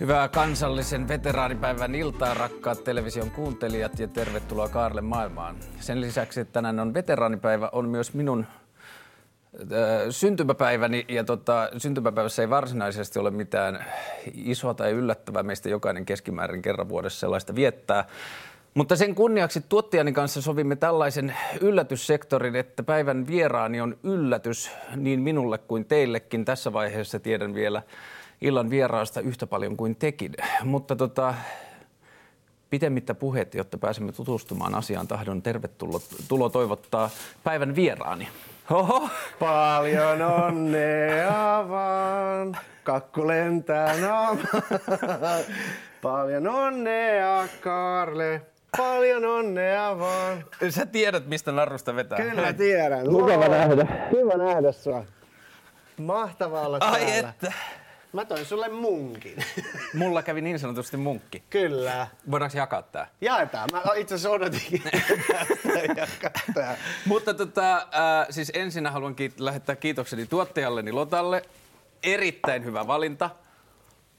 Hyvää kansallisen veteraanipäivän iltaa, rakkaat television kuuntelijat ja tervetuloa Kaarle maailmaan. Sen lisäksi, että tänään on veteraanipäivä, on myös minun äh, syntymäpäiväni ja tota, syntymäpäivässä ei varsinaisesti ole mitään isoa tai yllättävää. Meistä jokainen keskimäärin kerran vuodessa sellaista viettää. Mutta sen kunniaksi tuottajani kanssa sovimme tällaisen yllätyssektorin, että päivän vieraani on yllätys niin minulle kuin teillekin. Tässä vaiheessa tiedän vielä illan vieraasta yhtä paljon kuin tekin. Mutta tota, pitemmittä puheet, jotta pääsemme tutustumaan asiaan, tahdon tervetulo toivottaa päivän vieraani. Oho. Paljon onnea vaan, kakku lentää Paljon onnea, Karle. Paljon onnea vaan. Sä tiedät, mistä narrusta vetää. Kyllä tiedän. Mukava nähdä. Hyvä nähdä sua. Mahtavaa olla Ai täällä. että. Mä toin sulle munkin. Mulla kävi niin sanotusti munkki. Kyllä. Voidaanko jakaa tää? Jaetaan. Mä itse asiassa odotinkin. Jakaa Mutta tota, äh, siis ensin haluan kiit- lähettää kiitokseni tuottajalleni Lotalle. Erittäin hyvä valinta.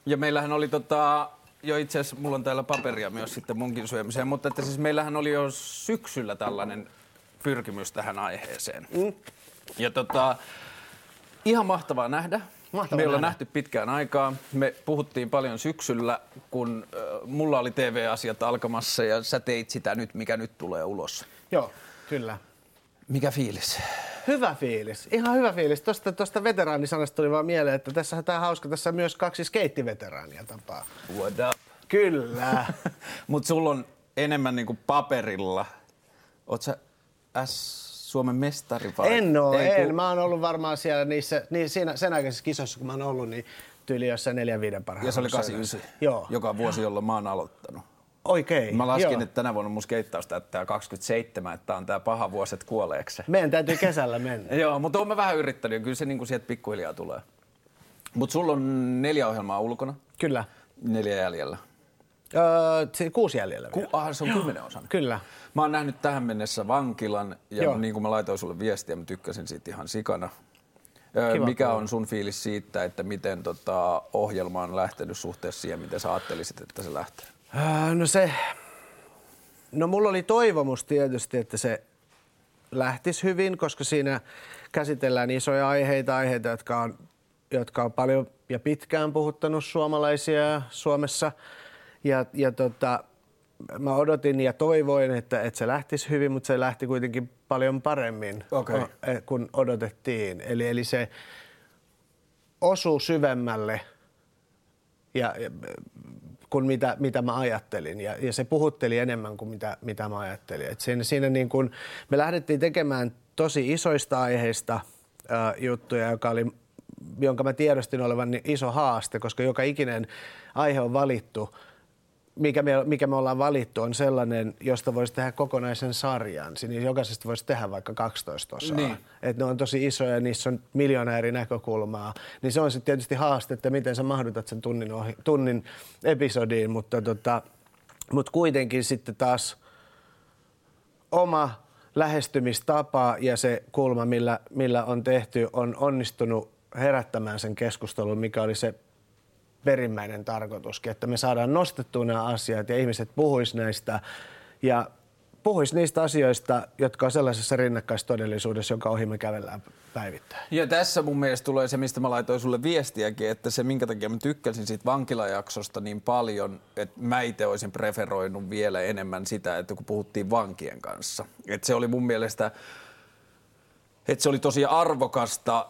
Ja meillähän oli tota, jo itse asiassa, mulla on täällä paperia myös sitten munkin syömiseen, mutta että siis meillähän oli jo syksyllä tällainen pyrkimys tähän aiheeseen. Mm. Ja tota, ihan mahtavaa nähdä. Mahtavaa Meillä on nähdä. nähty pitkään aikaa. Me puhuttiin paljon syksyllä, kun äh, mulla oli TV-asiat alkamassa ja sä teit sitä nyt, mikä nyt tulee ulos. Joo, kyllä. Mikä fiilis? Hyvä fiilis, ihan hyvä fiilis. Tuosta, tuosta veteraanisanasta tuli vaan mieleen, että tässä tämä hauska, tässä on myös kaksi skeittiveteraania tapaa. What up? Kyllä. Mutta sulla on enemmän niinku paperilla. Oot sä S Suomen mestari vai? en oo, Ei, en. kun- Mä oon ollut varmaan siellä niissä, niin siinä, sen aikaisissa kisoissa, kun mä oon ollut, niin tyyli jossain neljän viiden parhaan. Ja se oli joukossa 89, Joo. joka vuosi, jolloin mä oon aloittanut. Oikein. Mä laskin, joo. että tänä vuonna mun skeittaus täyttää 27, että on tää paha vuosi, että kuoleeksi. Meidän täytyy kesällä mennä. Joo, mutta oon mä vähän yrittänyt ja kyllä se niinku sieltä pikkuhiljaa tulee. Mutta sulla on neljä ohjelmaa ulkona, Kyllä. neljä jäljellä. Öö, kuusi jäljellä Ku, vielä. ah, se on kymmenen osan. Kyllä. Mä oon nähnyt tähän mennessä vankilan ja Joo. niin kuin mä laitoin sulle viestiä, mä tykkäsin siitä ihan sikana. Ö, Kiva Mikä on sun fiilis siitä, että miten tota, ohjelma on lähtenyt suhteessa siihen, miten sä ajattelisit, että se lähtee? Öö, no se, no mulla oli toivomus tietysti, että se lähtisi hyvin, koska siinä käsitellään isoja aiheita, aiheita, jotka on, jotka on paljon ja pitkään puhuttanut suomalaisia Suomessa. Ja, ja tota, mä odotin ja toivoin, että, että se lähtisi hyvin, mutta se lähti kuitenkin paljon paremmin Okei. o- eh, kuin odotettiin. Eli, eli se osuu syvemmälle ja, ja, kuin mitä, mitä mä ajattelin. Ja, ja se puhutteli enemmän kuin mitä, mitä mä ajattelin. Et siinä, siinä niin kun, me lähdettiin tekemään tosi isoista aiheista ää, juttuja, joka oli, jonka mä tiedostin olevan niin iso haaste, koska joka ikinen aihe on valittu mikä me, mikä me ollaan valittu, on sellainen, josta voisi tehdä kokonaisen sarjan. Siinä jokaisesta voisi tehdä vaikka 12 osaa. Niin. Et ne on tosi isoja ja niissä on miljoona eri näkökulmaa. Niin se on sitten tietysti haaste, että miten sä mahdutat sen tunnin, ohi, tunnin episodiin, mutta tota, mut kuitenkin sitten taas oma lähestymistapa ja se kulma, millä, millä on tehty, on onnistunut herättämään sen keskustelun, mikä oli se perimmäinen tarkoituskin, että me saadaan nostettua nämä asiat ja ihmiset puhuis näistä ja puhuis niistä asioista, jotka on sellaisessa rinnakkaistodellisuudessa, jonka ohi me kävellään päivittäin. Ja tässä mun mielestä tulee se, mistä mä laitoin sulle viestiäkin, että se minkä takia mä tykkäsin siitä vankilajaksosta niin paljon, että mä itse olisin preferoinut vielä enemmän sitä, että kun puhuttiin vankien kanssa. Että se oli mun mielestä, että se oli tosi arvokasta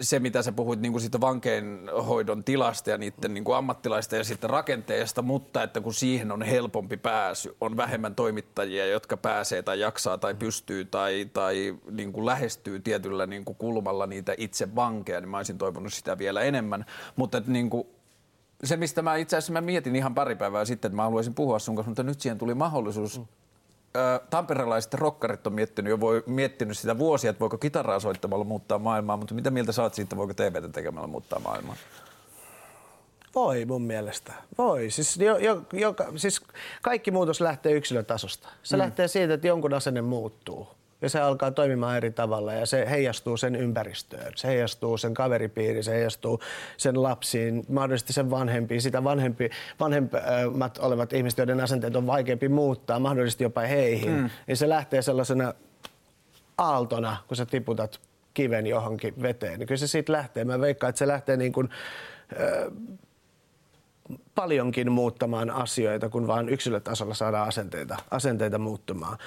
se, mitä sä puhuit niin kuin siitä vankeinhoidon tilasta ja niiden niin kuin ammattilaista ja sitten rakenteesta, mutta että kun siihen on helpompi pääsy, on vähemmän toimittajia, jotka pääsee tai jaksaa tai pystyy tai, tai niin kuin lähestyy tietyllä niin kuin kulmalla niitä itse vankeja, niin mä olisin toivonut sitä vielä enemmän. Mutta että niin kuin se, mistä mä itse asiassa mä mietin ihan pari päivää sitten, että mä haluaisin puhua sun kanssa, mutta nyt siihen tuli mahdollisuus. Mm. Tamperelaiset rokkarit on miettinyt jo voi, miettinyt sitä vuosia, että voiko kitaraa soittamalla muuttaa maailmaa, mutta mitä mieltä oot siitä, voiko TVtä tekemällä muuttaa maailmaa? Voi mun mielestä. Voi. Siis, jo, jo, joka, siis kaikki muutos lähtee yksilötasosta. Se mm. lähtee siitä, että jonkun asenne muuttuu. Ja se alkaa toimimaan eri tavalla ja se heijastuu sen ympäristöön, se heijastuu sen kaveripiiriin, se heijastuu sen lapsiin, mahdollisesti sen vanhempiin, sitä vanhempi, vanhemmat olevat ihmiset, joiden asenteet on vaikeampi muuttaa, mahdollisesti jopa heihin, mm. niin se lähtee sellaisena aaltona, kun sä tiputat kiven johonkin veteen, niin kyllä se siitä lähtee. Mä veikkaan, että se lähtee niin kuin, äh, paljonkin muuttamaan asioita, kun vaan yksilötasolla saadaan asenteita, asenteita muuttumaan.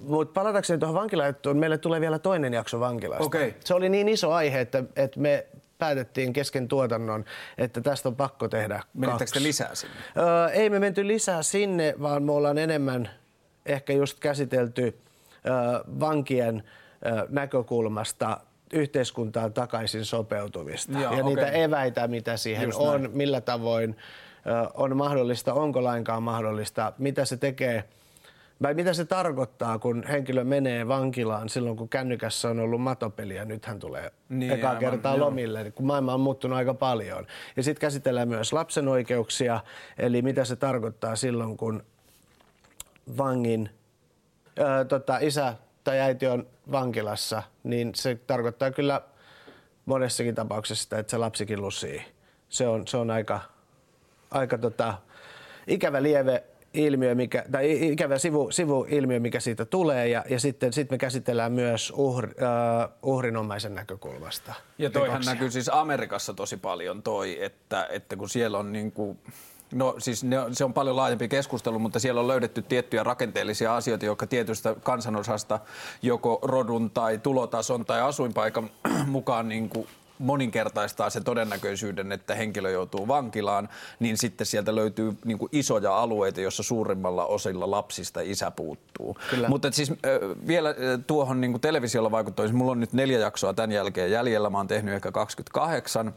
Mutta palatakseni tuohon vankilajuttuun, meille tulee vielä toinen jakso vankilasta. Okay. Se oli niin iso aihe, että, että me päätettiin kesken tuotannon, että tästä on pakko tehdä Menittekö te lisää sinne? Öö, ei me menty lisää sinne, vaan me ollaan enemmän ehkä just käsitelty öö, vankien öö, näkökulmasta yhteiskuntaan takaisin sopeutumista Joo, ja niitä okei. eväitä, mitä siihen Just on, näin. millä tavoin on mahdollista, onko lainkaan mahdollista, mitä se tekee vai mitä se tarkoittaa, kun henkilö menee vankilaan silloin, kun kännykässä on ollut matopeli ja nyt hän tulee Niin, ekaa aivan, kertaa joo. lomille, kun maailma on muuttunut aika paljon. Ja sitten käsitellään myös lapsen oikeuksia, eli mitä se tarkoittaa silloin, kun vangin ö, tota, isä tai äiti on vankilassa, niin se tarkoittaa kyllä monessakin tapauksessa sitä, että se lapsikin lusii. Se on, se on aika, aika tota, ikävä lieve ilmiö, mikä, tai ikävä sivu, sivuilmiö, mikä siitä tulee. Ja, ja sitten sit me käsitellään myös uhri, äh, uhrinomaisen näkökulmasta. Ja toihan rikoksia. näkyy siis Amerikassa tosi paljon toi, että, että kun siellä on niin kuin, no siis ne, se on paljon laajempi keskustelu, mutta siellä on löydetty tiettyjä rakenteellisia asioita, jotka tietystä kansanosasta joko rodun tai tulotason tai asuinpaikan mukaan niin kuin moninkertaistaa se todennäköisyyden, että henkilö joutuu vankilaan, niin sitten sieltä löytyy niin kuin isoja alueita, joissa suurimmalla osilla lapsista isä puuttuu. Kyllä. Mutta siis ö, vielä tuohon niin kuin televisiolla vaikuttavissa, mulla on nyt neljä jaksoa tämän jälkeen jäljellä, mä oon tehnyt ehkä 28.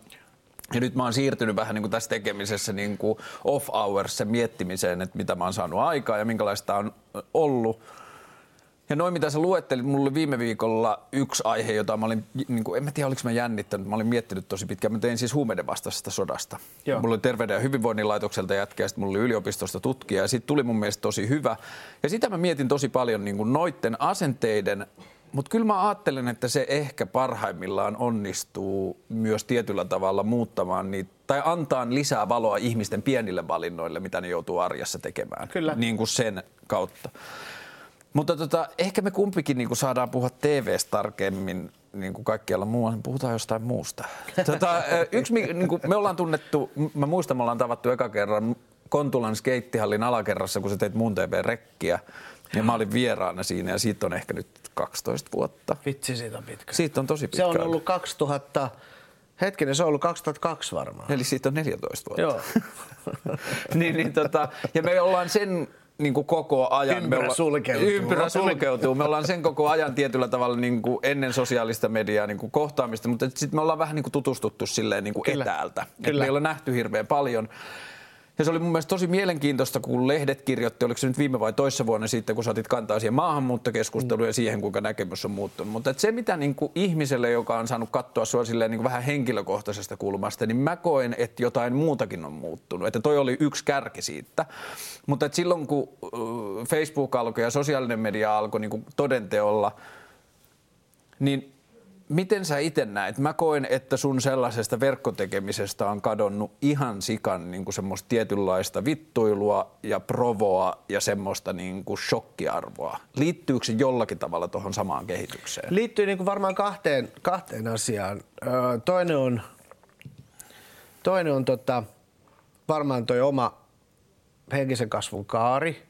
Ja nyt mä oon siirtynyt vähän niin kuin tässä tekemisessä niin kuin off hours sen miettimiseen, että mitä mä oon saanut aikaa ja minkälaista on ollut. Ja noin mitä sä luettelit, mulla oli viime viikolla yksi aihe, jota mä olin, niin kuin, en mä tiedä oliko mä jännittänyt, mä olin miettinyt tosi pitkään. Mä tein siis huumeiden vastaisesta sodasta. Joo. Mulla oli Terveyden ja hyvinvoinnin laitokselta jätkä, ja sitten mulla oli yliopistosta tutkija, ja siitä tuli mun mielestä tosi hyvä. Ja sitä mä mietin tosi paljon niin kuin noitten asenteiden, mutta kyllä mä ajattelen, että se ehkä parhaimmillaan onnistuu myös tietyllä tavalla muuttamaan niitä, tai antaa lisää valoa ihmisten pienille valinnoille, mitä ne joutuu arjessa tekemään. Kyllä. Niin kuin sen kautta. Mutta tota, ehkä me kumpikin niin saadaan puhua TVstä tarkemmin niin kuin kaikkialla muualla, niin puhutaan jostain muusta. Tota, yksi, niin kuin me ollaan tunnettu, mä muistan, me ollaan tavattu eka kerran Kontulan skeittihallin alakerrassa, kun sä teit mun TV-rekkiä. Ja mä olin vieraana siinä ja siitä on ehkä nyt 12 vuotta. Vitsi, siitä on pitkä. Siitä on tosi pitkä Se on aika. ollut 2000, hetkinen, se on ollut 2002 varmaan. Eli siitä on 14 vuotta. Joo. niin, niin tota, ja me ollaan sen niin kuin koko ajan. me Ympyrä olla- sulkeutuu. Ympyrä sulkeutuu. Me ollaan sen koko ajan tietyllä tavalla niin kuin ennen sosiaalista mediaa niin kuin kohtaamista, mutta sitten me ollaan vähän niin kuin tutustuttu silleen niin kuin Kyllä. etäältä. Et Kyllä. Me ei ole nähty hirveän paljon. Ja se oli mun mielestä tosi mielenkiintoista, kun lehdet kirjoitti, oliko se nyt viime vai toissa vuonna sitten, kun sä otit kantaa siihen maahanmuuttokeskusteluun ja siihen, kuinka näkemys on muuttunut. Mutta se, mitä niin kuin ihmiselle, joka on saanut katsoa sua silleen niin kuin vähän henkilökohtaisesta kulmasta, niin mä koen, että jotain muutakin on muuttunut. Että toi oli yksi kärki siitä. Mutta et silloin, kun Facebook alkoi ja sosiaalinen media alkoi niin kuin todenteolla, niin miten sä itse näet? Mä koen, että sun sellaisesta verkkotekemisestä on kadonnut ihan sikan niin kuin semmoista tietynlaista vittuilua ja provoa ja semmoista niin kuin shokkiarvoa. Liittyykö se jollakin tavalla tuohon samaan kehitykseen? Liittyy niin kuin varmaan kahteen, kahteen asiaan. Öö, toinen on, toinen on tota, varmaan toi oma henkisen kasvun kaari.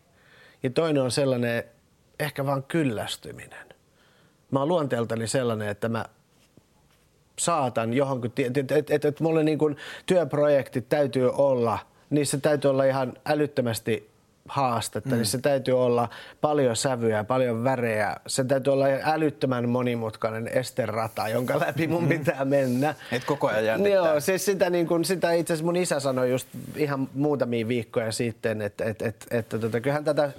Ja toinen on sellainen ehkä vaan kyllästyminen. Mä oon luonteeltani sellainen, että mä saatan johonkin, että et, et, et mulle niin kuin työprojektit täytyy olla, niissä täytyy olla ihan älyttömästi haastetta, mm. niissä täytyy olla paljon sävyjä, paljon värejä, se täytyy olla älyttömän monimutkainen esterata, jonka läpi mun pitää mennä. Et koko ajan jännittää. Joo, siis sitä, niin kuin, sitä itse asiassa mun isä sanoi just ihan muutamia viikkoja sitten, että, että, että, että tota, kyllähän tätä,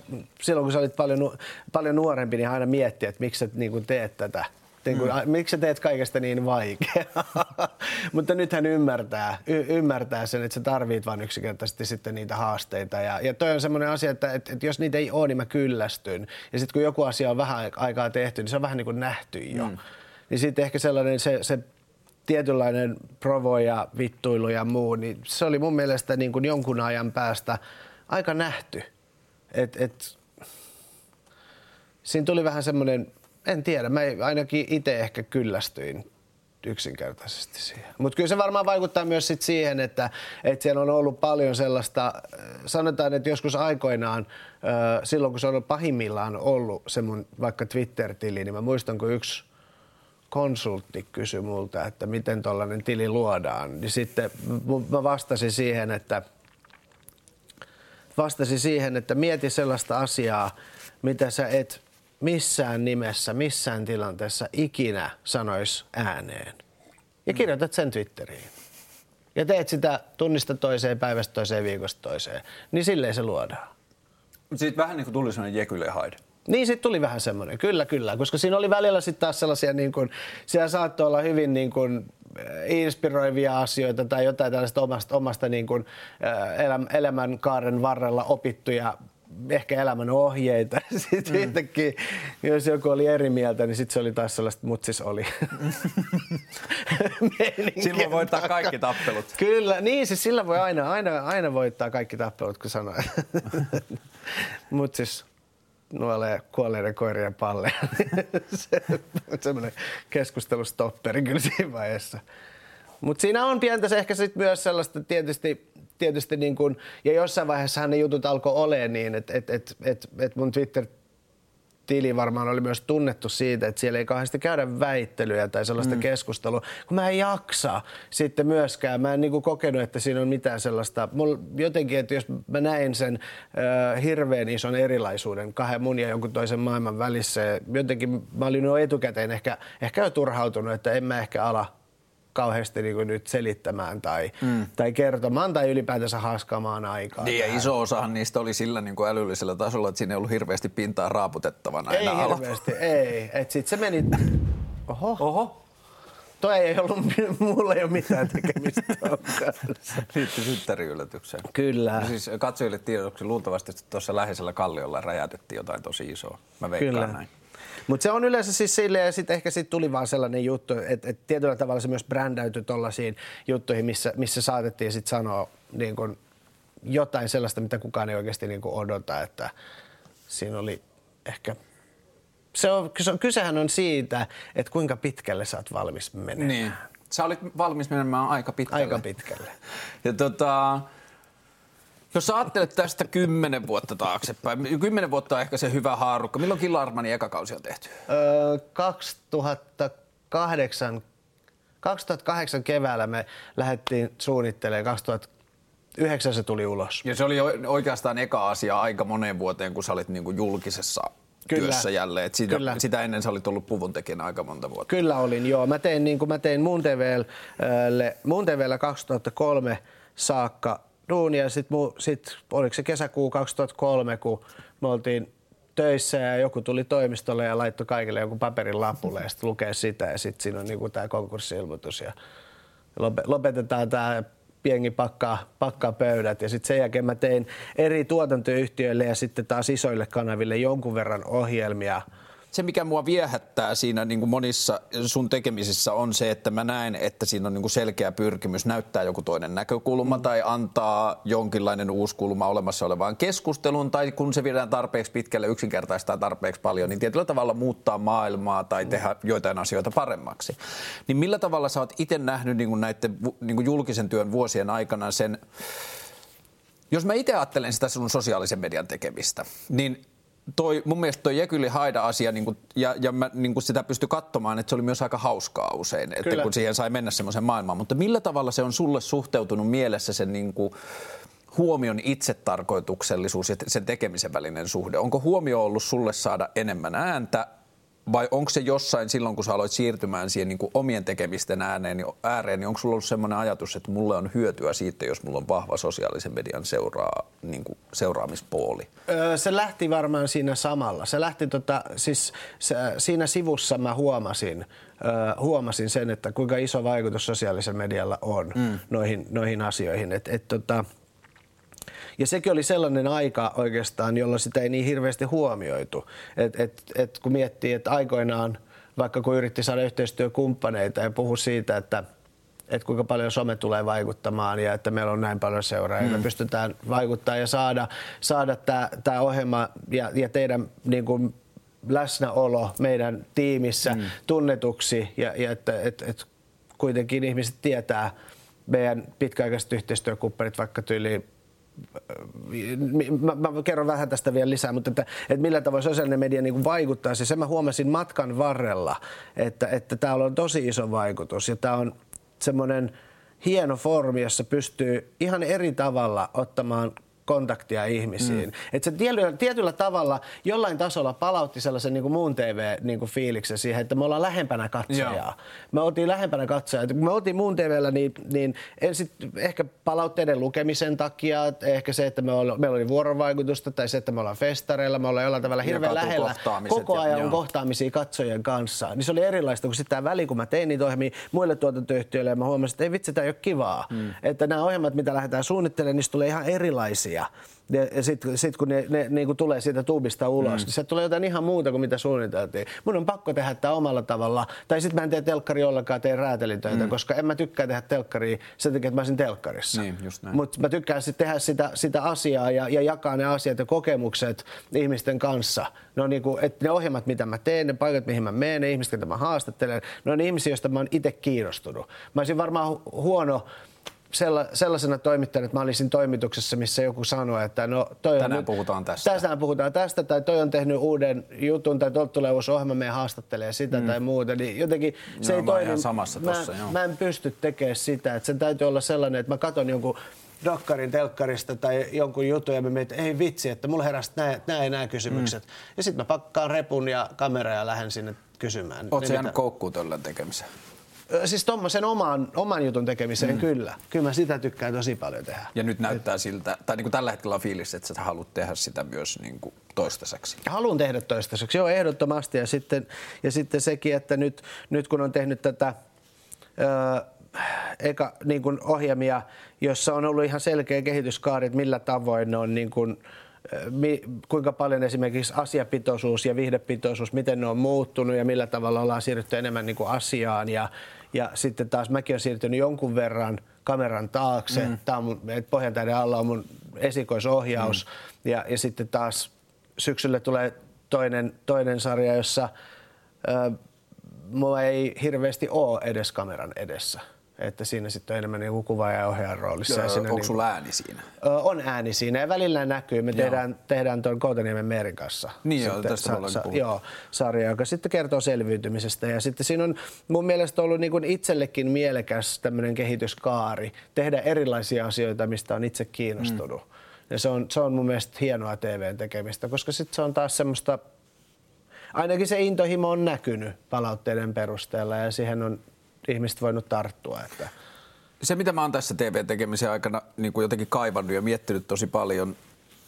silloin kun sä olit paljon, paljon nuorempi, niin aina miettiä, että miksi sä niin teet tätä Niin kuin, mm. Miksi sä teet kaikesta niin vaikeaa? Mutta nyt hän ymmärtää, y- ymmärtää sen, että sä tarvit vain yksinkertaisesti sitten niitä haasteita. Ja, ja toi on semmoinen asia, että, että, että jos niitä ei ole, niin mä kyllästyn. Ja sitten kun joku asia on vähän aikaa tehty, niin se on vähän niin kuin nähty jo. Mm. Niin sitten ehkä sellainen se, se tietynlainen provo ja vittuilu ja muu, niin se oli mun mielestä niin kuin jonkun ajan päästä aika nähty. Et, et, siinä tuli vähän semmoinen, en tiedä, mä ainakin itse ehkä kyllästyin yksinkertaisesti siihen. Mutta kyllä se varmaan vaikuttaa myös sit siihen, että, että siellä on ollut paljon sellaista, sanotaan, että joskus aikoinaan, silloin kun se on pahimmillaan ollut se mun vaikka Twitter-tili, niin mä muistan, kun yksi konsultti kysyi multa, että miten tällainen tili luodaan, niin sitten mä vastasin siihen, että vastasin siihen, että mieti sellaista asiaa, mitä sä et missään nimessä, missään tilanteessa ikinä sanois ääneen. Ja kirjoitat sen Twitteriin. Ja teet sitä tunnista toiseen, päivästä toiseen, viikosta toiseen. Niin silleen se luodaan. Sitten vähän niin kuin tuli sellainen Jekyle Hyde. Niin, sitten tuli vähän semmoinen, kyllä, kyllä. Koska siinä oli välillä sitten taas sellaisia, niin kuin, siellä saattoi olla hyvin niin kuin, eh, inspiroivia asioita tai jotain tällaista omasta, omasta niin kuin, eh, elämänkaaren varrella opittuja ehkä elämän ohjeita. Sitten mm. yhtäkkiä, jos joku oli eri mieltä, niin sitten se oli taas sellaista mutsis oli. Silloin voittaa kaikki tappelut. Kyllä, niin siis sillä voi aina, aina, aina voittaa kaikki tappelut, kun sanoo. mutsis nuolee kuolleiden koirien palleja. se on semmoinen keskustelustopperi kyllä siinä vaiheessa. Mutta siinä on pientä se ehkä sit myös sellaista tietysti, tietysti niin kun, ja jossain vaiheessa ne jutut alkoi olemaan niin, että et, et, et, et mun Twitter tili varmaan oli myös tunnettu siitä, että siellä ei kauheasti käydä väittelyjä tai sellaista mm. keskustelua, kun mä en jaksa sitten myöskään. Mä en niinku kokenut, että siinä on mitään sellaista. Mulla jotenkin, että jos mä näin sen äh, hirveän ison erilaisuuden kahden mun ja jonkun toisen maailman välissä, jotenkin mä olin jo etukäteen ehkä, ehkä jo turhautunut, että en mä ehkä ala kauheasti niin kuin nyt selittämään tai, mm. tai kertomaan tai ylipäätänsä haaskaamaan aikaa. Niin, ja iso osahan niistä oli sillä niin kuin älyllisellä tasolla, että siinä ei ollut hirveästi pintaa raaputettavana ei enää hirveästi, ei. Et sit se meni... Oho. Oho. Toi ei ollut, mulla ei ole mitään tekemistä Liittyy synttäriyllätykseen. Kyllä. Ja siis katsojille tiedoksi luultavasti tuossa läheisellä kalliolla räjäytettiin jotain tosi isoa. Mä veikkaan Kyllä. näin. Mutta se on yleensä siis silleen, ja sitten ehkä sitten tuli vaan sellainen juttu, että, että tietyllä tavalla se myös brändäytyi tuollaisiin juttuihin, missä, missä saatettiin sitten sanoa niin kun jotain sellaista, mitä kukaan ei oikeasti niin odota, että siinä oli ehkä se on, kysehän on siitä, että kuinka pitkälle sä oot valmis menemään. Niin. Sä olit valmis menemään aika pitkälle. Aika pitkälle. Ja tota, jos sä ajattelet tästä kymmenen vuotta taaksepäin, kymmenen vuotta on ehkä se hyvä haarukka. Milloin Killarmanin eka kausi on tehty? Öö, 2008, 2008 keväällä me lähdettiin suunnittelemaan 2009 se tuli ulos. Ja se oli oikeastaan eka asia aika moneen vuoteen, kun sä olit niin kuin julkisessa Kyllä. työssä jälleen. Et sitä, Kyllä. sitä ennen sä olit ollut puvun tekijänä aika monta vuotta. Kyllä olin, joo. Mä tein, niin kuin mä tein Muun TVlle, TVlle 2003 saakka duunia. Sitten sit, oliko se kesäkuu 2003, kun me oltiin töissä ja joku tuli toimistolle ja laittoi kaikille joku paperin lapulle ja sitten lukee sitä ja sitten siinä on niinku tämä konkurssi-ilmoitus ja lopetetaan tämä pieni pakkaa, pakkaa pöydät ja sitten sen jälkeen mä tein eri tuotantoyhtiöille ja sitten taas isoille kanaville jonkun verran ohjelmia – se, mikä mua viehättää siinä niin kuin monissa sun tekemisissä on se, että mä näen, että siinä on niin kuin selkeä pyrkimys näyttää joku toinen näkökulma mm. tai antaa jonkinlainen uusi kulma olemassa olevaan keskusteluun tai kun se viedään tarpeeksi pitkälle, yksinkertaistaa tarpeeksi paljon, niin tietyllä tavalla muuttaa maailmaa tai tehdä joitain asioita paremmaksi. Niin millä tavalla sä oot itse nähnyt niin kuin näiden niin kuin julkisen työn vuosien aikana sen, jos mä itse ajattelen sitä sun sosiaalisen median tekemistä, niin toi, mun mielestä toi Jekyli Haida-asia, niin kuin, ja, ja mä niin kuin sitä pysty katsomaan, että se oli myös aika hauskaa usein, että kun siihen sai mennä semmoisen maailmaan. Mutta millä tavalla se on sulle suhteutunut mielessä sen niin kuin, huomion itsetarkoituksellisuus ja sen tekemisen välinen suhde? Onko huomio ollut sulle saada enemmän ääntä vai onko se jossain silloin, kun sä aloit siirtymään siihen niin kuin omien tekemisten ääneen, niin, ääreen, niin onko sulla ollut sellainen ajatus, että mulle on hyötyä siitä, jos mulla on vahva sosiaalisen median seuraa, niin kuin seuraamispooli? Öö, se lähti varmaan siinä samalla. Se lähti tota, siis se, siinä sivussa mä huomasin, öö, huomasin sen, että kuinka iso vaikutus sosiaalisella medialla on mm. noihin, noihin asioihin. Et, et, tota, ja sekin oli sellainen aika oikeastaan, jolla sitä ei niin hirveästi huomioitu. Et, et, et kun miettii, että aikoinaan, vaikka kun yritti saada yhteistyökumppaneita ja puhu siitä, että että kuinka paljon some tulee vaikuttamaan ja että meillä on näin paljon seuraajia. Mm. Me pystytään vaikuttaa ja saada, saada tämä ohjelma ja, ja teidän niin kuin, läsnäolo meidän tiimissä mm. tunnetuksi ja, ja että et, et kuitenkin ihmiset tietää meidän pitkäaikaiset yhteistyökumppanit vaikka tyyliin mä, mä kerron vähän tästä vielä lisää, mutta että, että millä tavoin sosiaalinen media niin vaikuttaa. Se, mä huomasin matkan varrella, että, että täällä on tosi iso vaikutus ja tämä on semmoinen hieno formi, jossa pystyy ihan eri tavalla ottamaan kontaktia ihmisiin. Mm. Et se tietyllä, tietyllä tavalla jollain tasolla palautti sellaisen niin kuin muun TV-fiiliksen niin siihen, että me ollaan lähempänä katsojaa. Joo. Me oltiin lähempänä katsojaa. kun me oltiin muun TVllä, niin, niin ensin ehkä palautteiden lukemisen takia, ehkä se, että me oli, meillä oli vuorovaikutusta tai se, että me ollaan festareilla, me ollaan jollain tavalla hirveän lähellä. Koko ajan ja, on kohtaamisia katsojien kanssa. Niin se oli erilaista kuin sitten tämä väli, kun mä tein niitä ohjelmia muille tuotantoyhtiöille ja mä huomasin, että ei vitsi, tämä ei ole kivaa. Mm. Että nämä ohjelmat, mitä lähdetään suunnittelemaan, niistä tulee ihan erilaisia ja, ja sitten sit kun ne, ne niin kuin tulee siitä tuubista ulos, mm. niin se tulee jotain ihan muuta kuin mitä suunniteltiin. Mun on pakko tehdä tämä omalla tavalla. Tai sitten mä en tee telkkari ollenkaan, teen räätelitöitä, mm. koska en mä tykkää tehdä telkkaria sen takia, että mä olisin telkkarissa. Niin, Mutta mä tykkään sitten tehdä sitä, sitä asiaa ja, ja jakaa ne asiat ja kokemukset ihmisten kanssa. No niin kuin, että ne ohjelmat, mitä mä teen, ne paikat, mihin mä menen, ne ihmiset, joita mä haastattelen, ne on ihmisiä, joista mä oon itse kiinnostunut. Mä olisin varmaan huono sellaisena toimittajana, että mä olisin toimituksessa, missä joku sanoi, että no toi Tänään on puhutaan tästä. Tänään puhutaan tästä, tai toi on tehnyt uuden jutun, tai tuolta tulee uusi ohjelma, meidän haastattelee sitä mm. tai muuta, niin jotenkin se no, ei toimi. samassa mä, tossa, joo. mä en pysty tekemään sitä, että sen täytyy olla sellainen, että mä katon jonkun dokkarin telkkarista tai jonkun jutun ja mä mietin, että ei vitsi, että mulla heräsi nämä nämä kysymykset. Mm. Ja sitten mä pakkaan repun ja kamera ja lähden sinne kysymään. Oletko niin jäänyt koukkuun tekemiseen? Siis tuommoisen oman, oman jutun tekemiseen mm. kyllä. Kyllä mä sitä tykkään tosi paljon tehdä. Ja nyt näyttää Et... siltä, tai niin kuin tällä hetkellä on fiilis, että sä haluat tehdä sitä myös niin kuin toistaiseksi. Haluan tehdä toistaiseksi, joo ehdottomasti. Ja sitten, ja sitten sekin, että nyt, nyt kun on tehnyt tätä öö, eka niin kuin ohjelmia, jossa on ollut ihan selkeä kehityskaari, että millä tavoin ne on niin kuin, kuinka paljon esimerkiksi asiapitoisuus ja vihdepitoisuus, miten ne on muuttunut ja millä tavalla ollaan siirrytty enemmän niin kuin asiaan. Ja, ja sitten taas mäkin olen siirtynyt jonkun verran kameran taakse. Mm. Tämä on mun, Pohjantäiden alla on mun esikoisohjaus. Mm. Ja, ja sitten taas syksyllä tulee toinen, toinen sarja, jossa äh, mulla ei hirveästi ole edes kameran edessä että siinä sitten on enemmän niin kuvaaja ja ohjaajan roolissa. Joo, ja siinä onko niin, sulla ääni siinä? On ääni siinä ja välillä näkyy. Me joo. tehdään, tehdään tuon Koutaniemen Meerin kanssa. Niin joo, tästä sa, sa, Joo, sarja, joka sitten kertoo selviytymisestä. Ja sitten siinä on mun mielestä ollut niin kuin itsellekin mielekäs tämmöinen kehityskaari. Tehdä erilaisia asioita, mistä on itse kiinnostunut. Mm. Ja se on, se on mun mielestä hienoa TVn tekemistä, koska sitten se on taas semmoista ainakin se intohimo on näkynyt palautteiden perusteella ja siihen on ihmiset voinut tarttua. Että. Se, mitä mä oon tässä TV-tekemisen aikana niin kuin jotenkin kaivannut ja miettinyt tosi paljon,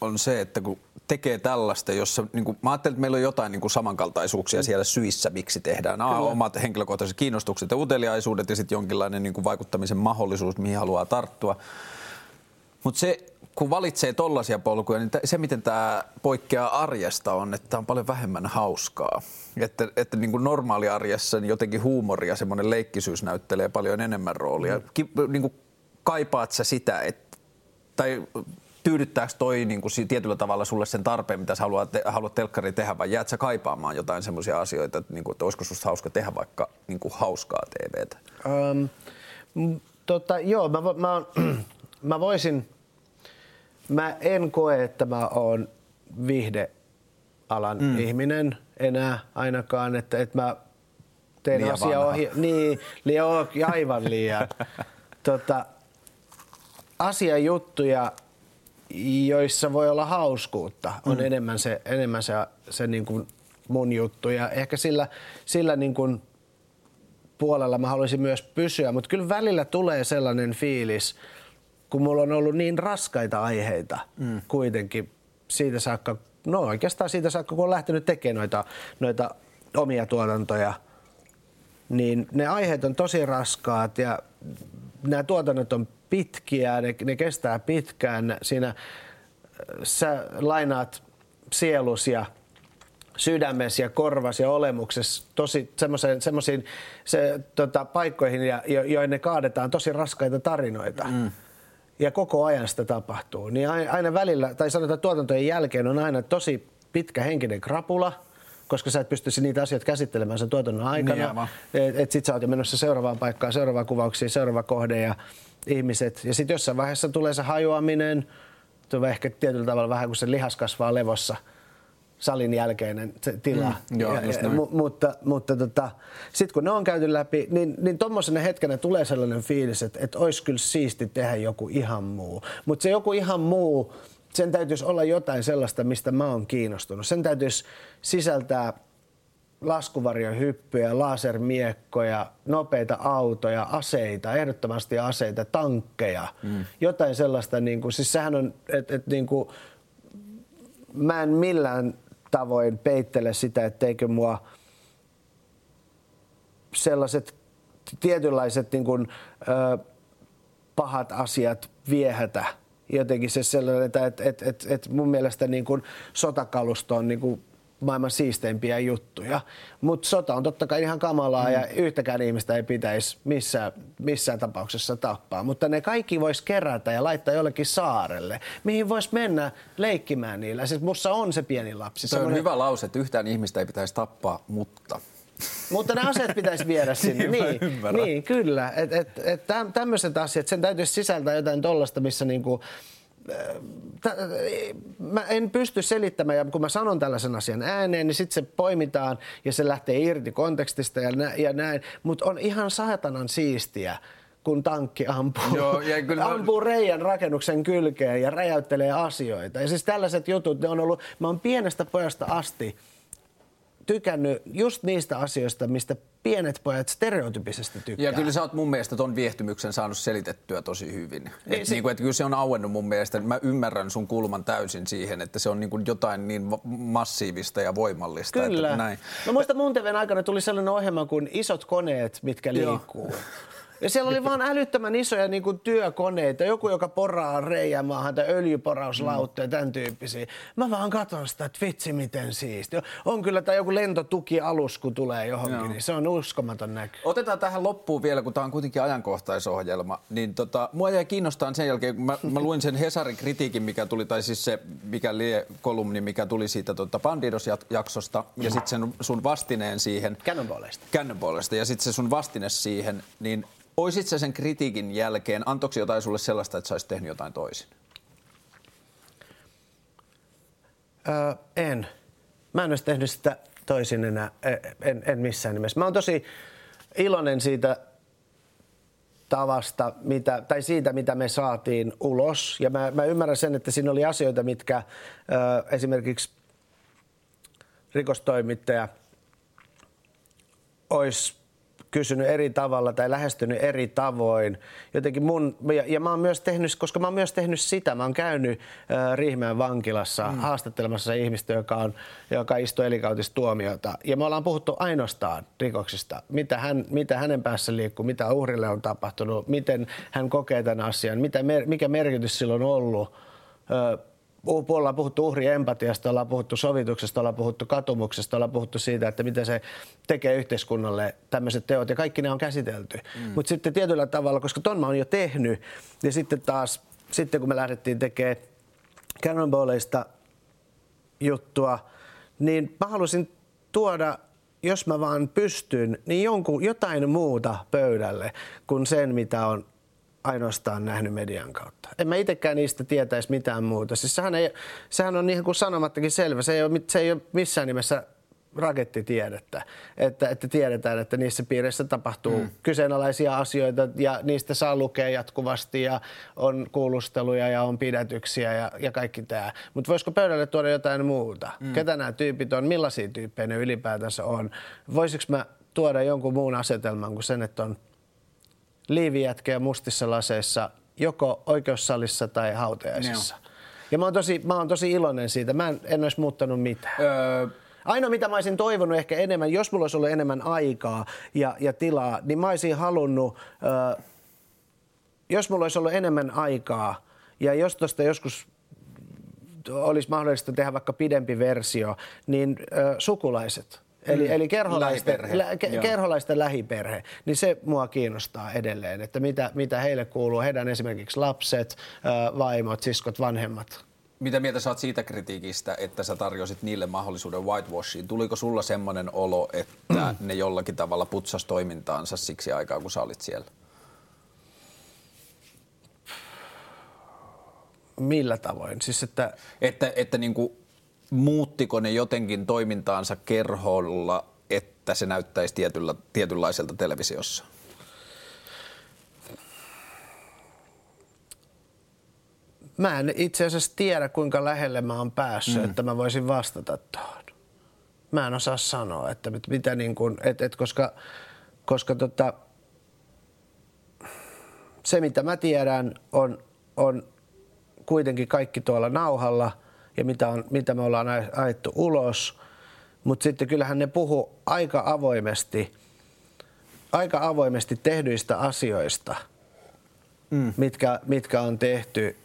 on se, että kun tekee tällaista, jossa niin kuin, mä ajattelin, että meillä on jotain niin kuin samankaltaisuuksia siellä syissä, miksi tehdään. A, omat henkilökohtaiset kiinnostukset ja uteliaisuudet ja sitten jonkinlainen niin kuin vaikuttamisen mahdollisuus, mihin haluaa tarttua. Mutta se, kun valitsee tollaisia polkuja, niin se, miten tämä poikkeaa arjesta on, että tämä on paljon vähemmän hauskaa. Että, että niin kuin normaaliarjessa niin jotenkin huumori ja semmoinen leikkisyys näyttelee paljon enemmän roolia. Mm. Ki, niin kuin kaipaat sä sitä, että, tai tyydyttääkö toi niin kuin tietyllä tavalla sulle sen tarpeen, mitä sä haluat, te, haluat telkkari tehdä, vai jäät sä kaipaamaan jotain semmoisia asioita, että, niin kuin, että olisiko susta hauska tehdä vaikka niin kuin hauskaa TVtä? Um, tota, joo, mä, mä, mä voisin mä en koe, että mä oon viihdealan mm. ihminen enää ainakaan, että, että mä teen liian asiaa ohi. Niin, liian, aivan liian. tota, asiajuttuja, joissa voi olla hauskuutta, on mm. enemmän se, enemmän se, se niin kuin mun juttu ja ehkä sillä, sillä niin kuin puolella mä haluaisin myös pysyä, mutta kyllä välillä tulee sellainen fiilis, kun mulla on ollut niin raskaita aiheita mm. kuitenkin siitä saakka, no oikeastaan siitä saakka, kun on lähtenyt tekemään noita, noita omia tuotantoja, niin ne aiheet on tosi raskaat ja nämä tuotannot on pitkiä, ne, ne kestää pitkään. Siinä äh, sä lainaat sielus ja sydämessä ja korvas ja olemuksessa tosi semmoisiin se, tota, paikkoihin, ja, jo, joihin kaadetaan tosi raskaita tarinoita. Mm. Ja koko ajan sitä tapahtuu. Niin aina välillä, tai sanotaan tuotantojen jälkeen on aina tosi pitkä henkinen krapula, koska sä et pystyisi niitä asioita käsittelemään sen tuotannon aikana. Niin, et, et sit sä oot jo menossa seuraavaan paikkaan, seuraavaan kuvauksiin, seuraava kohde ja ihmiset. Ja sitten jossain vaiheessa tulee se hajoaminen, tulee ehkä tietyllä tavalla vähän kuin se lihas kasvaa levossa – salin jälkeinen tila. Mm, joo, ja, mu, mutta mutta tota, sitten kun ne on käyty läpi, niin, niin tuommoisena hetkenä tulee sellainen fiilis, että, että olisi kyllä siisti tehdä joku ihan muu. Mutta se joku ihan muu, sen täytyisi olla jotain sellaista, mistä mä oon kiinnostunut. Sen täytyisi sisältää laskuvarjohyppyjä, lasermiekkoja, nopeita autoja, aseita, ehdottomasti aseita, tankkeja. Mm. Jotain sellaista, niin kuin, siis sehän on, että et, niin kuin, mä en millään tavoin peittele sitä, etteikö mua sellaiset tietynlaiset niin kuin, ö, pahat asiat viehätä. Jotenkin se sellainen, että et, et, et, mun mielestä niin kuin sotakalusto on niin kuin maailman siisteimpiä juttuja. Mutta sota on totta kai ihan kamalaa mm. ja yhtäkään ihmistä ei pitäisi missään, missään tapauksessa tappaa. Mutta ne kaikki vois kerätä ja laittaa jollekin saarelle, mihin vois mennä leikkimään niillä. Siis mussa on se pieni lapsi. Se on hyvä lause, että yhtään ihmistä ei pitäisi tappaa, mutta... Mutta ne aseet pitäisi viedä sinne. niin, niin, kyllä. Et, et, et tämmöiset asiat, sen täytyisi sisältää jotain tollasta, missä niinku, mä en pysty selittämään, ja kun mä sanon tällaisen asian ääneen, niin sitten se poimitaan ja se lähtee irti kontekstista ja, nä, ja näin. Mutta on ihan saatanan siistiä, kun tankki ampuu, Joo, ja kyllä ampuu mä... reijän rakennuksen kylkeen ja räjäyttelee asioita. Ja siis tällaiset jutut, ne on ollut, mä oon pienestä pojasta asti tykännyt just niistä asioista, mistä pienet pojat stereotypisesti tykkää. Ja kyllä sä oot mun mielestä ton viehtymyksen saanut selitettyä tosi hyvin. Niin, et se... niinku, et kyllä se on auennut mun mielestä. Mä ymmärrän sun kulman täysin siihen, että se on niinku jotain niin massiivista ja voimallista. Kyllä. Että näin. Mä muistan mun TVn aikana tuli sellainen ohjelma kuin Isot koneet, mitkä liikkuu. Ja siellä oli vaan älyttömän isoja niin kuin työkoneita, joku, joka poraa reijän maahan tai öljyporauslautteja, mm. tämän tyyppisiä. Mä vaan katson sitä, että vitsi miten siisti. On kyllä tämä joku lentotukialus, kun tulee johonkin, Joo. niin se on uskomaton näky. Otetaan tähän loppuun vielä, kun tämä on kuitenkin ajankohtaisohjelma, niin tota, mua jäi kiinnostaa sen jälkeen, kun mä, mä luin sen Hesarin kritiikin, mikä tuli, tai siis se mikä lie kolumni, mikä tuli siitä tota Bandidos-jaksosta, ja sitten sun vastineen siihen. Cannonballista. Cannonballista, ja sitten se sun vastine siihen, niin Oisit sä sen kritiikin jälkeen, antoiko jotain sulle sellaista, että sä olisit tehnyt jotain toisin? Öö, en. Mä en olisi tehnyt sitä toisin enää, e, en, en missään nimessä. Mä oon tosi iloinen siitä tavasta, mitä, tai siitä, mitä me saatiin ulos. Ja mä, mä ymmärrän sen, että siinä oli asioita, mitkä ö, esimerkiksi rikostoimittaja olisi kysynyt eri tavalla tai lähestynyt eri tavoin. Jotenkin mun, ja, ja mä oon myös tehnyt, koska mä oon myös tehnyt sitä, mä oon käynyt äh, Riihimäen vankilassa mm. haastattelemassa ihmistä, joka, on, joka istuu elikautis-tuomiota. Ja me ollaan puhuttu ainoastaan rikoksista, mitä, hän, mitä hänen päässä liikkuu, mitä uhrille on tapahtunut, miten hän kokee tämän asian, mitä, mikä merkitys sillä on ollut. Ollaan puhuttu uhri empatiasta, ollaan puhuttu sovituksesta, ollaan puhuttu katumuksesta, ollaan puhuttu siitä, että miten se tekee yhteiskunnalle tämmöiset teot ja kaikki ne on käsitelty. Mm. Mutta sitten tietyllä tavalla, koska ton mä oon jo tehnyt, niin sitten taas, sitten kun me lähdettiin tekemään Cannonballeista juttua, niin mä halusin tuoda jos mä vaan pystyn, niin jonkun, jotain muuta pöydälle kuin sen, mitä on ainoastaan nähnyt median kautta. En mä itsekään niistä tietäisi mitään muuta. Siis sehän, ei, sehän on ihan kuin sanomattakin selvä. Se ei, ole, se ei ole missään nimessä rakettitiedettä, että, että tiedetään, että niissä piireissä tapahtuu mm. kyseenalaisia asioita ja niistä saa lukea jatkuvasti ja on kuulusteluja ja on pidätyksiä ja, ja kaikki tämä. Mutta voisiko pöydälle tuoda jotain muuta? Mm. Ketä nämä tyypit on, millaisia tyyppejä ne ylipäätänsä on? Voisiko mä tuoda jonkun muun asetelman kuin sen, että on liivijätkeä mustissa laseissa joko oikeussalissa tai hautajaisissa? No. Ja mä oon, tosi, mä oon tosi iloinen siitä. Mä en, en olisi muuttanut mitään. Öö, Ainoa, mitä mä olisin toivonut ehkä enemmän, jos mulla olisi ollut enemmän aikaa ja, ja tilaa, niin mä olisin halunnut, ö, jos mulla olisi ollut enemmän aikaa ja jos tuosta joskus olisi mahdollista tehdä vaikka pidempi versio, niin ö, sukulaiset, Eli, eli kerholaisten, lä, ke, kerholaisten lähiperhe, niin se mua kiinnostaa edelleen, että mitä, mitä heille kuuluu, heidän esimerkiksi lapset, vaimot, siskot, vanhemmat. Mitä mieltä saat siitä kritiikistä, että sä tarjosit niille mahdollisuuden whitewashiin? Tuliko sulla semmoinen olo, että ne jollakin tavalla putsas toimintaansa siksi aikaa, kun sä olit siellä? Millä tavoin? Siis että... Että, että niin kuin, muuttiko ne jotenkin toimintaansa kerholla, että se näyttäisi tietyllä, tietynlaiselta televisiossa? Mä en itse asiassa tiedä, kuinka lähelle mä oon päässyt, mm. että mä voisin vastata tuohon. Mä en osaa sanoa, että mitä niin kuin, et, et koska, koska tota, se mitä mä tiedän on, on kuitenkin kaikki tuolla nauhalla ja mitä, on, mitä me ollaan ajettu ulos. Mutta sitten kyllähän ne puhu aika avoimesti, aika avoimesti tehdyistä asioista, mm. mitkä, mitkä on tehty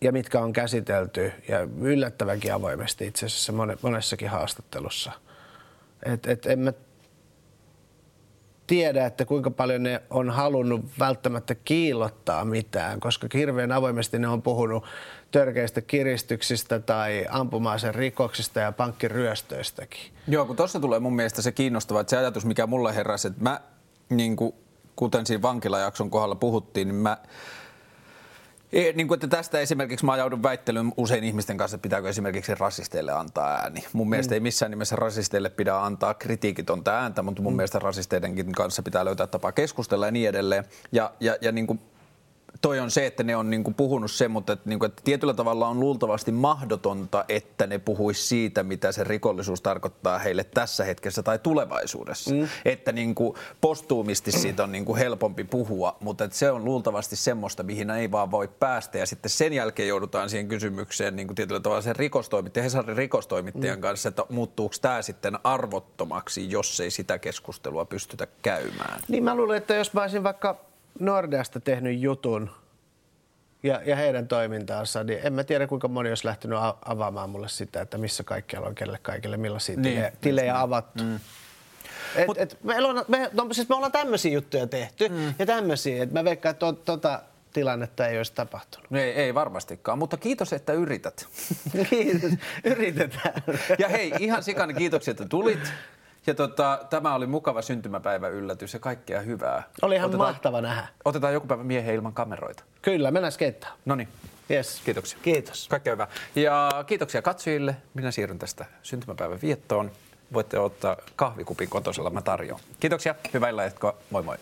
ja mitkä on käsitelty ja yllättävänkin avoimesti itse asiassa monessakin haastattelussa. Et, et en mä tiedä, että kuinka paljon ne on halunnut välttämättä kiillottaa mitään, koska hirveän avoimesti ne on puhunut törkeistä kiristyksistä tai ampumaisen rikoksista ja pankkiryöstöistäkin. Joo, kun tuossa tulee mun mielestä se kiinnostava, että se ajatus, mikä mulle heräsi, että mä, niin kuin, kuten siinä vankilajakson kohdalla puhuttiin, niin mä ei, niin kuin, että tästä esimerkiksi mä joudun väittelyyn usein ihmisten kanssa, että pitääkö esimerkiksi rasisteille antaa ääni. Mun mm. mielestä ei missään nimessä rasisteille pidä antaa kritiikitonta ääntä, mutta mun mm. mielestä rasisteidenkin kanssa pitää löytää tapaa keskustella ja niin edelleen. Ja, ja, ja niin kuin toi on se, että ne on niinku puhunut sen, mutta että, niinku, että tietyllä tavalla on luultavasti mahdotonta, että ne puhuisi siitä, mitä se rikollisuus tarkoittaa heille tässä hetkessä tai tulevaisuudessa. Mm. Että niinku, postuumisti siitä on niinku helpompi puhua, mutta että se on luultavasti semmoista, mihin ei vaan voi päästä. Ja sitten sen jälkeen joudutaan siihen kysymykseen niinku tietyllä tavalla sen rikostoimittajan, Hesarin rikostoimittajan mm. kanssa, että muuttuuko tämä sitten arvottomaksi, jos ei sitä keskustelua pystytä käymään. Niin mä luulen, että jos mä olisin vaikka Nordeasta tehnyt jutun ja, ja heidän toimintaansa, niin en mä tiedä kuinka moni olisi lähtenyt avaamaan mulle sitä, että missä kaikkialla on kelle kaikille, millaisia niin, tilejä, tilejä niin. avattu. Mm. Et, Mut, et me, on, me, no, siis me ollaan tämmöisiä juttuja tehty mm. ja tämmöisiä, että mä veikkaan, että to, tota tilannetta ei olisi tapahtunut. Ei, ei varmastikaan, mutta kiitos, että yrität. kiitos, yritetään. ja hei, ihan sikana kiitoksia, että tulit. Ja tota, tämä oli mukava syntymäpäivä yllätys ja kaikkea hyvää. Oli ihan otetaan, mahtava nähdä. Otetaan joku päivä miehen ilman kameroita. Kyllä, mennään skeittään. No niin. Yes. Kiitoksia. Kiitos. Kaikkea hyvää. Ja kiitoksia katsojille. Minä siirryn tästä syntymäpäivän viettoon. Voitte ottaa kahvikupin kotosella, mä tarjoan. Kiitoksia, hyvää illan Moi moi.